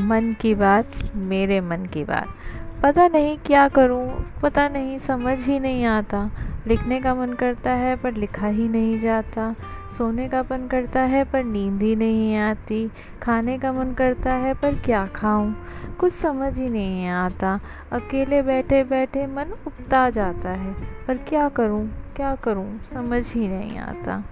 मन की बात, मेरे मन की बात। पता नहीं क्या करूँ, पता नहीं, समझ ही नहीं आता। लिखने का मन करता है पर लिखा ही नहीं जाता। सोने का मन करता है पर नींद ही नहीं आती। खाने का मन करता है पर क्या खाऊं, कुछ समझ ही नहीं आता। अकेले बैठे बैठे मन उबता जाता है। पर क्या करूँ क्या करूँ, समझ ही नहीं आता।